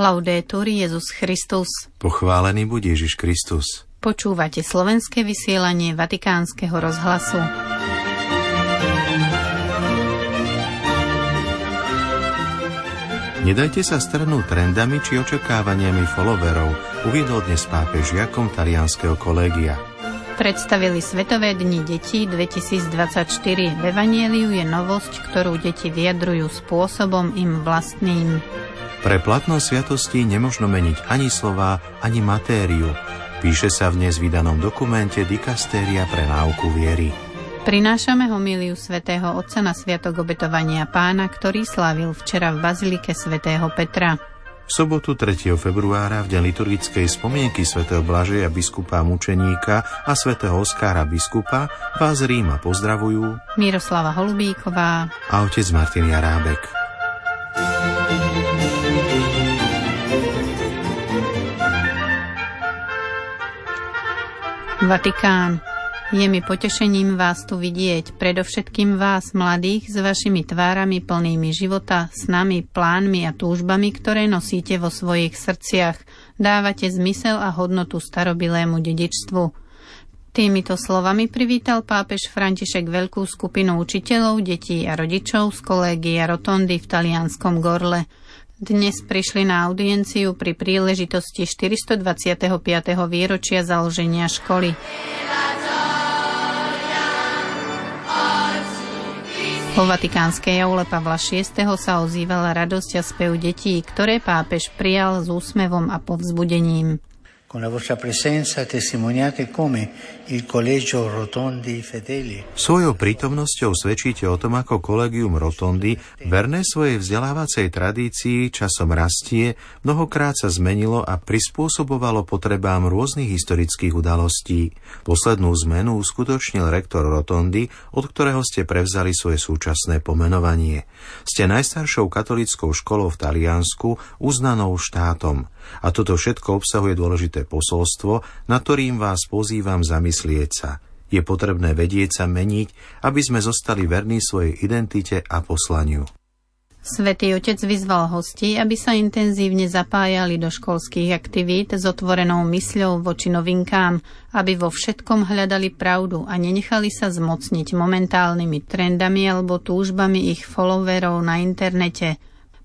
Laudetur Jezus Christus. Pochválený buď Ježiš Kristus. Počúvate slovenské vysielanie Vatikánskeho rozhlasu. Nedajte sa strhnúť trendami či očakávaniami followerov, uviedol dnes pápež Jakom talianského kolégia predstavili Svetové dni detí 2024. V Evanieliu je novosť, ktorú deti vyjadrujú spôsobom im vlastným. Pre platnosť sviatosti nemožno meniť ani slova, ani matériu. Píše sa v dnes vydanom dokumente Dikastéria pre náuku viery. Prinášame homíliu svätého Otca na Sviatok obetovania pána, ktorý slávil včera v Bazilike svätého Petra. V sobotu 3. februára v deň liturgickej spomienky svätého Blažeja biskupa Mučeníka a svätého Oskára biskupa vás Ríma pozdravujú Miroslava Holubíková a otec Martin Jarábek. Vatikán. Je mi potešením vás tu vidieť, predovšetkým vás, mladých, s vašimi tvárami plnými života, snami, plánmi a túžbami, ktoré nosíte vo svojich srdciach. Dávate zmysel a hodnotu starobilému dedičstvu. Týmito slovami privítal pápež František veľkú skupinu učiteľov, detí a rodičov z kolégia Rotondy v talianskom Gorle. Dnes prišli na audienciu pri príležitosti 425. výročia založenia školy. Po vatikánskej aule Pavla VI. sa ozývala radosť a spev detí, ktoré pápež prijal s úsmevom a povzbudením. Con la vostra presenza testimoniate come il collegio. Svojou prítomnosťou svedčíte o tom, ako kolegium Rotondy, verné svojej vzdelávacej tradícii, časom rastie, mnohokrát sa zmenilo a prispôsobovalo potrebám rôznych historických udalostí. Poslednú zmenu uskutočnil rektor Rotondy, od ktorého ste prevzali svoje súčasné pomenovanie. Ste najstaršou katolickou školou v Taliansku, uznanou štátom. A toto všetko obsahuje dôležité posolstvo, na ktorým vás pozývam zamyslieť sa. Je potrebné vedieť sa meniť, aby sme zostali verní svojej identite a poslaniu. Svetý Otec vyzval hosti, aby sa intenzívne zapájali do školských aktivít s otvorenou mysľou voči novinkám, aby vo všetkom hľadali pravdu a nenechali sa zmocniť momentálnymi trendami alebo túžbami ich followerov na internete.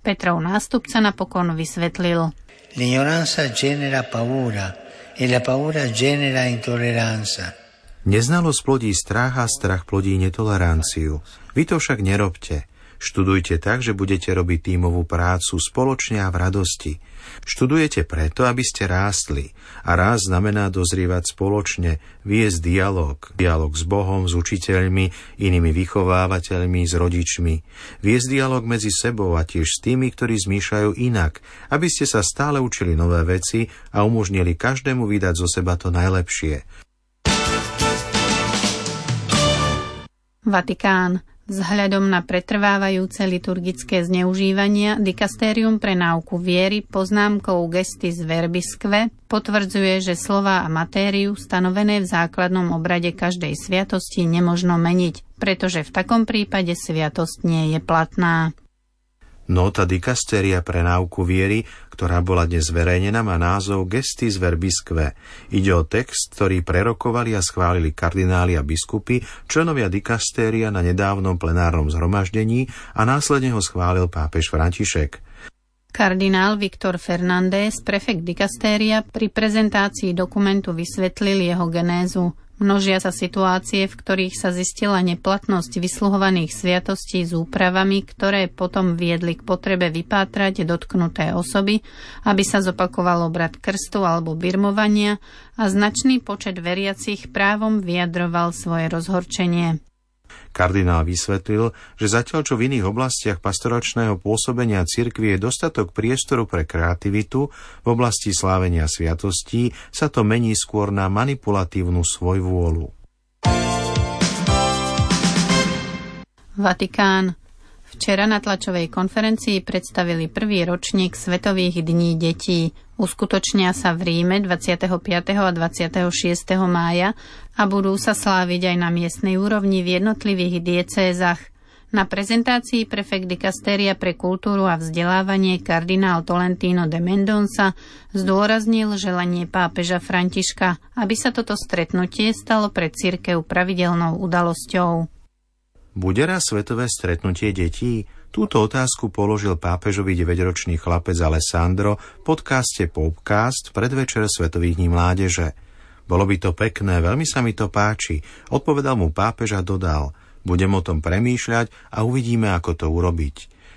Petrov nástupca napokon vysvetlil. L'ignoranza genera paura e la paura genera intolleranza. Neznalosť plodí strach a strach plodí netoleranciu. Vy to však nerobte. Študujte tak, že budete robiť tímovú prácu spoločne a v radosti. Študujete preto, aby ste rástli. A rást znamená dozrievať spoločne, viesť dialog. Dialog s Bohom, s učiteľmi, inými vychovávateľmi, s rodičmi. Viesť dialog medzi sebou a tiež s tými, ktorí zmýšľajú inak, aby ste sa stále učili nové veci a umožnili každému vydať zo seba to najlepšie. Vatikán. Vzhľadom na pretrvávajúce liturgické zneužívania dikastérium pre náuku viery poznámkou gestis verbisque potvrdzuje, že slova a matériu stanovené v základnom obrade každej sviatosti nemožno meniť, pretože v takom prípade sviatosť nie je platná. Nota dikasteria pre náuku viery, ktorá bola dnes zverejnená, má názov Gestis Verbisque. Ide o text, ktorý prerokovali a schválili kardináli a biskupy, členovia dikasteria na nedávnom plenárnom zhromaždení a následne ho schválil pápež František. Kardinál Viktor Fernández, prefekt dikastéria, pri prezentácii dokumentu vysvetlil jeho genézu. Množia sa situácie, v ktorých sa zistila neplatnosť vysluhovaných sviatostí s úpravami, ktoré potom viedli k potrebe vypátrať dotknuté osoby, aby sa zopakovalo brad krstu alebo birmovania a značný počet veriacich právom vyjadroval svoje rozhorčenie. Kardinál vysvetlil, že zatiaľ čo v iných oblastiach pastoračného pôsobenia cirkvi je dostatok priestoru pre kreativitu, v oblasti slávenia sviatostí sa to mení skôr na manipulatívnu svojvôľu. Vatikán. Včera na tlačovej konferencii predstavili prvý ročník Svetových dní detí. Uskutočnia sa v Ríme 25. a 26. mája a budú sa sláviť aj na miestnej úrovni v jednotlivých diecézach. Na prezentácii prefekt dikasteria pre kultúru a vzdelávanie kardinál Tolentino de Mendonça zdôraznil želanie pápeža Františka, aby sa toto stretnutie stalo pre církev pravidelnou udalosťou. Bude raz svetové stretnutie detí? Túto otázku položil pápežovi 9-ročný chlapec Alessandro v podcaste Popcast predvečer Svetových dní mládeže. Bolo by to pekné, veľmi sa mi to páči, odpovedal mu pápež a dodal – budem o tom premýšľať a uvidíme, ako to urobiť.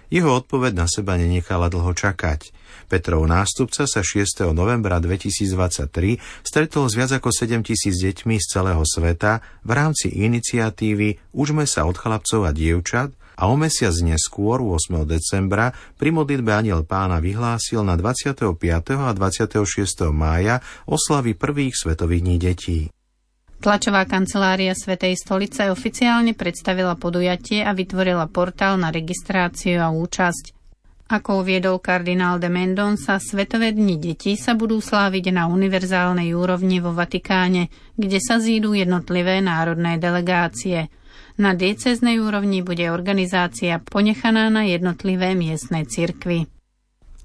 Jeho odpoveď na seba nenechala dlho čakať. Petrov nástupca sa 6. novembra 2023 stretol s viac ako 7 tisíc deťmi z celého sveta v rámci iniciatívy Užme sa od chlapcov a dievčat a o mesiac neskôr, 8. decembra, pri modlitbe Aniel pána vyhlásil na 25. a 26. mája oslavy prvých svetových dní detí. Tlačová kancelária Svetej stolice oficiálne predstavila podujatie a vytvorila portál na registráciu a účasť. Ako uviedol kardinál de Mendonça, Svetové dni detí sa budú sláviť na univerzálnej úrovni vo Vatikáne, kde sa zídu jednotlivé národné delegácie. Na dieceznej úrovni bude organizácia ponechaná na jednotlivé miestne cirkvy.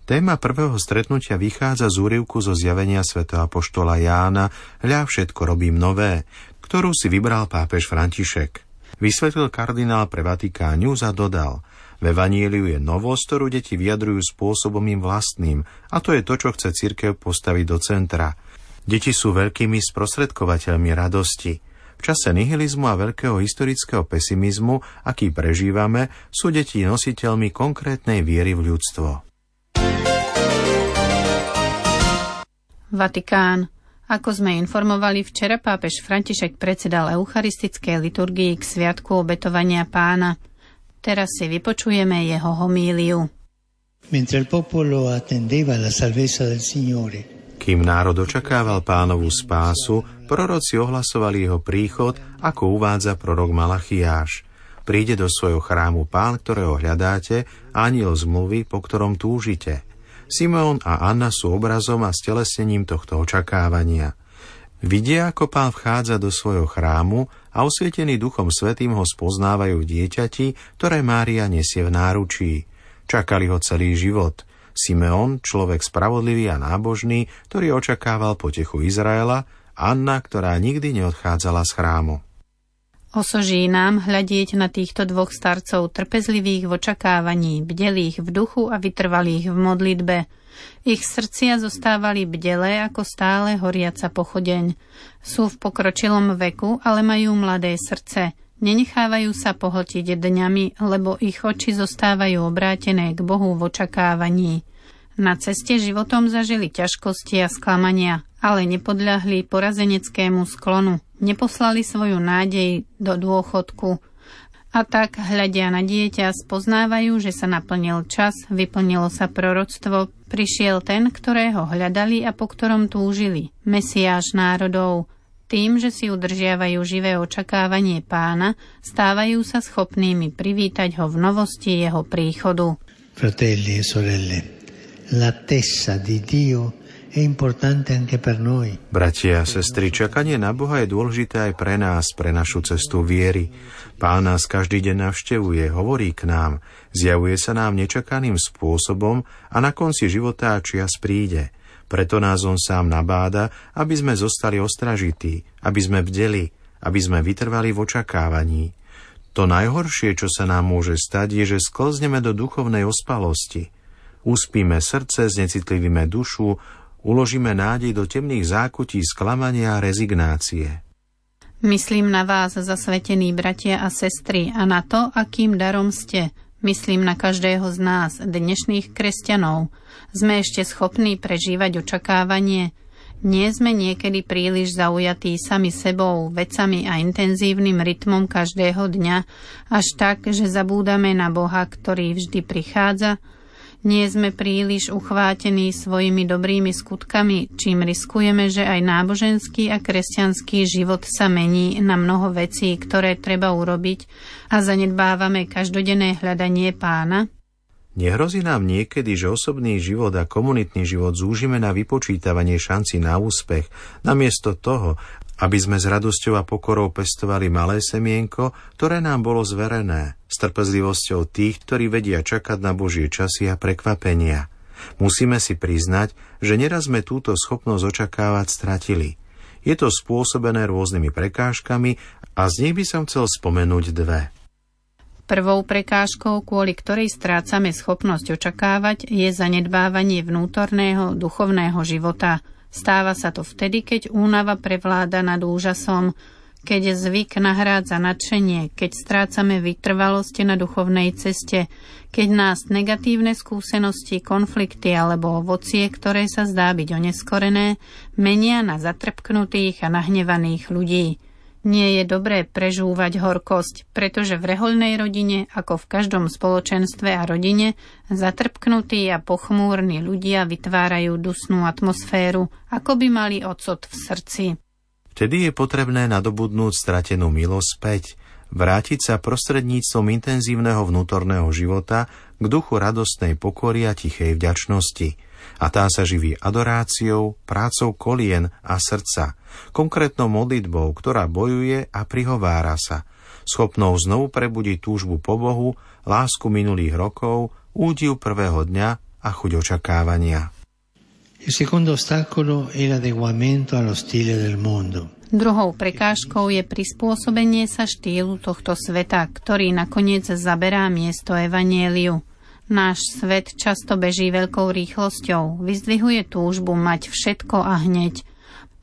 Téma prvého stretnutia vychádza z úrivku zo zjavenia svätého apoštola Jána Hľa všetko robím nové, ktorú si vybral pápež František. Vysvetlil kardinál pre Vatikán a dodal V Evaníliu je novosť, ktorú deti vyjadrujú spôsobom im vlastným a to je to, čo chce cirkev postaviť do centra. Deti sú veľkými sprostredkovateľmi radosti. V čase nihilizmu a veľkého historického pesimizmu, aký prežívame, sú deti nositeľmi konkrétnej viery v ľudstvo. Vatikán. Ako sme informovali, včera pápež František predsedal eucharistickej liturgii k Sviatku obetovania pána. Teraz si vypočujeme jeho homíliu. Mentre il popolo attendeva la salvezza del Signore, kým národ očakával pánovú spásu, proroci ohlasovali jeho príchod, ako uvádza prorok Malachiáš. Príde do svojho chrámu pán, ktorého hľadáte, aniel zmluvy, po ktorom túžite – Simeon a Anna sú obrazom a stelesnením tohto očakávania. Vidia, ako pán vchádza do svojho chrámu a osvietený Duchom Svetým ho spoznávajú dieťati, ktoré Mária nesie v náručí. Čakali ho celý život. Simeon, človek spravodlivý a nábožný, ktorý očakával potechu Izraela, Anna, ktorá nikdy neodchádzala z chrámu. Osoží nám hľadieť na týchto dvoch starcov trpezlivých v očakávaní, bdelých v duchu a vytrvalých v modlitbe. Ich srdcia zostávali bdelé ako stále horiaca pochodeň. Sú v pokročilom veku, ale majú mladé srdce. Nenechávajú sa pohltiť dňami, lebo ich oči zostávajú obrátené k Bohu v očakávaní. Na ceste životom zažili ťažkosti a sklamania, ale nepodľahli porazeneckému sklonu, neposlali svoju nádej do dôchodku. A tak, hľadia na dieťa, spoznávajú, že sa naplnil čas, vyplnilo sa proroctvo, prišiel ten, ktorého hľadali a po ktorom túžili, Mesiáš národov. Tým, že si udržiavajú živé očakávanie pána, stávajú sa schopnými privítať ho v novosti jeho príchodu. Fratelli e sorelle, l'attesa di Dio Bratia a sestry, čakanie na Boha je dôležité aj pre nás, pre našu cestu viery. Pán nás každý deň navštevuje, hovorí k nám, zjavuje sa nám nečakaným spôsobom a na konci života čias príde. Preto nás on sám nabáda, aby sme zostali ostražití, aby sme bdeli, aby sme vytrvali v očakávaní. To najhoršie, čo sa nám môže stať, je, že sklzneme do duchovnej ospalosti – Uspíme srdce, znecitlivíme dušu, uložíme nádej do temných zákutí sklamania a rezignácie. Myslím na vás, zasvetení bratia a sestry, a na to, akým darom ste. Myslím na každého z nás, dnešných kresťanov. Sme ešte schopní prežívať očakávanie. Nie sme niekedy príliš zaujatí sami sebou, vecami a intenzívnym rytmom každého dňa, až tak, že zabúdame na Boha, ktorý vždy prichádza nie sme príliš uchvátení svojimi dobrými skutkami, čím riskujeme, že aj náboženský a kresťanský život sa mení na mnoho vecí, ktoré treba urobiť a zanedbávame každodenné hľadanie pána? Nehrozí nám niekedy, že osobný život a komunitný život zúžime na vypočítavanie šanci na úspech, namiesto toho, aby sme s radosťou a pokorou pestovali malé semienko, ktoré nám bolo zverené, s trpezlivosťou tých, ktorí vedia čakať na Božie časy a prekvapenia. Musíme si priznať, že neraz sme túto schopnosť očakávať stratili. Je to spôsobené rôznymi prekážkami a z nich by som chcel spomenúť dve. Prvou prekážkou, kvôli ktorej strácame schopnosť očakávať, je zanedbávanie vnútorného duchovného života. Stáva sa to vtedy, keď únava prevláda nad úžasom, keď zvyk nahrádza nadšenie, keď strácame vytrvalosť na duchovnej ceste, keď nás negatívne skúsenosti, konflikty alebo ovocie, ktoré sa zdá byť oneskorené, menia na zatrpknutých a nahnevaných ľudí. Nie je dobré prežúvať horkosť, pretože v rehoľnej rodine, ako v každom spoločenstve a rodine, zatrpknutí a pochmúrni ľudia vytvárajú dusnú atmosféru, ako by mali ocot v srdci. Vtedy je potrebné nadobudnúť stratenú milosť späť, vrátiť sa prostredníctvom intenzívneho vnútorného života k duchu radostnej pokory a tichej vďačnosti – a tá sa živí adoráciou, prácou kolien a srdca, konkrétnou modlitbou, ktorá bojuje a prihovára sa, schopnou znovu prebudiť túžbu po Bohu, lásku minulých rokov, údiv prvého dňa a chuť očakávania. Druhou prekážkou je prispôsobenie sa štýlu tohto sveta, ktorý nakoniec zaberá miesto evanieliu. Náš svet často beží veľkou rýchlosťou, vyzdvihuje túžbu mať všetko a hneď.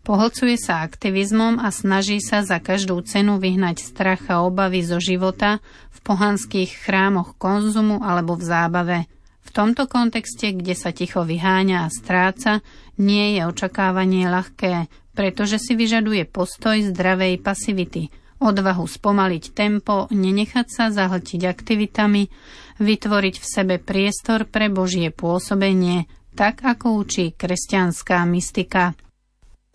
Pohlcuje sa aktivizmom a snaží sa za každú cenu vyhnať strach a obavy zo života v pohanských chrámoch konzumu alebo v zábave. V tomto kontexte, kde sa ticho vyháňa a stráca, nie je očakávanie ľahké, pretože si vyžaduje postoj zdravej pasivity, odvahu spomaliť tempo, nenechať sa zahltiť aktivitami, vytvoriť v sebe priestor pre Božie pôsobenie, tak ako učí kresťanská mystika.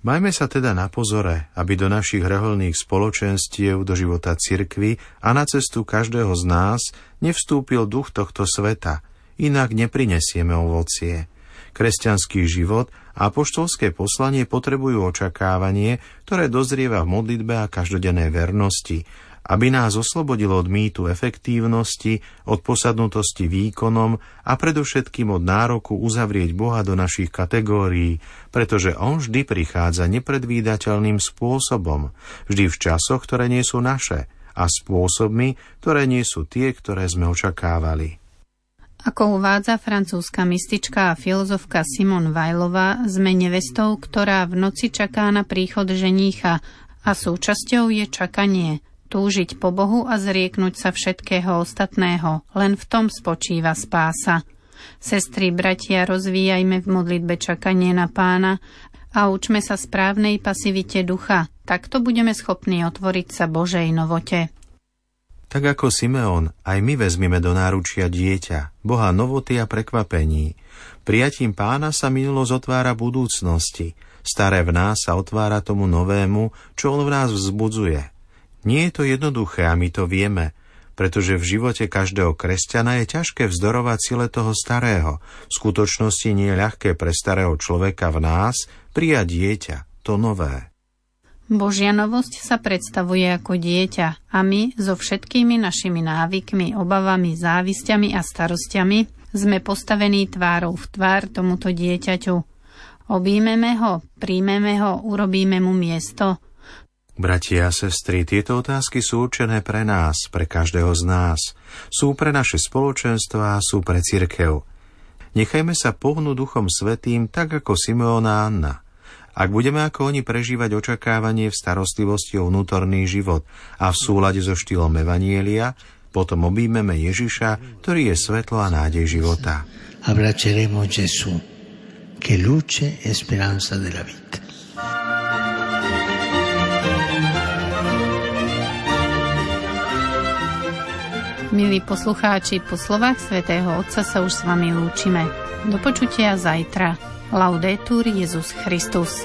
Majme sa teda na pozore, aby do našich reholných spoločenstiev, do života cirkvy a na cestu každého z nás nevstúpil duch tohto sveta, inak neprinesieme ovocie. Kresťanský život a poštolské poslanie potrebujú očakávanie, ktoré dozrieva v modlitbe a každodennej vernosti, aby nás oslobodilo od mýtu efektívnosti, od posadnutosti výkonom a predovšetkým od nároku uzavrieť Boha do našich kategórií, pretože On vždy prichádza nepredvídateľným spôsobom, vždy v časoch, ktoré nie sú naše a spôsobmi, ktoré nie sú tie, ktoré sme očakávali. Ako uvádza francúzska mystička a filozofka Simon Vajlová, sme nevestou, ktorá v noci čaká na príchod ženícha a súčasťou je čakanie – túžiť po Bohu a zrieknúť sa všetkého ostatného. Len v tom spočíva spása. Sestry, bratia, rozvíjajme v modlitbe čakanie na pána a učme sa správnej pasivite ducha. Takto budeme schopní otvoriť sa Božej novote. Tak ako Simeon, aj my vezmeme do náručia dieťa, Boha novoty a prekvapení. Prijatím pána sa minulosť otvára budúcnosti, staré v nás sa otvára tomu novému, čo on v nás vzbudzuje – nie je to jednoduché a my to vieme, pretože v živote každého kresťana je ťažké vzdorovať sile toho starého. V skutočnosti nie je ľahké pre starého človeka v nás prijať dieťa, to nové. Božia novosť sa predstavuje ako dieťa a my so všetkými našimi návykmi, obavami, závisťami a starostiami sme postavení tvárou v tvár tomuto dieťaťu. Obímeme ho, príjmeme ho, urobíme mu miesto – Bratia a sestry, tieto otázky sú určené pre nás, pre každého z nás. Sú pre naše spoločenstva, sú pre cirkev. Nechajme sa pohnúť Duchom Svetým tak ako Simeona a Anna. Ak budeme ako oni prežívať očakávanie v starostlivosti o vnútorný život a v súlade so štýlom Evanielia, potom objímeme Ježiša, ktorý je svetlo a nádej života. Abbracceremo Gesù, che luce e speranza della vita. Milí poslucháči, po slovách svätého Otca sa už s vami lúčime. Do počutia zajtra. Laudetur Jezus Christus.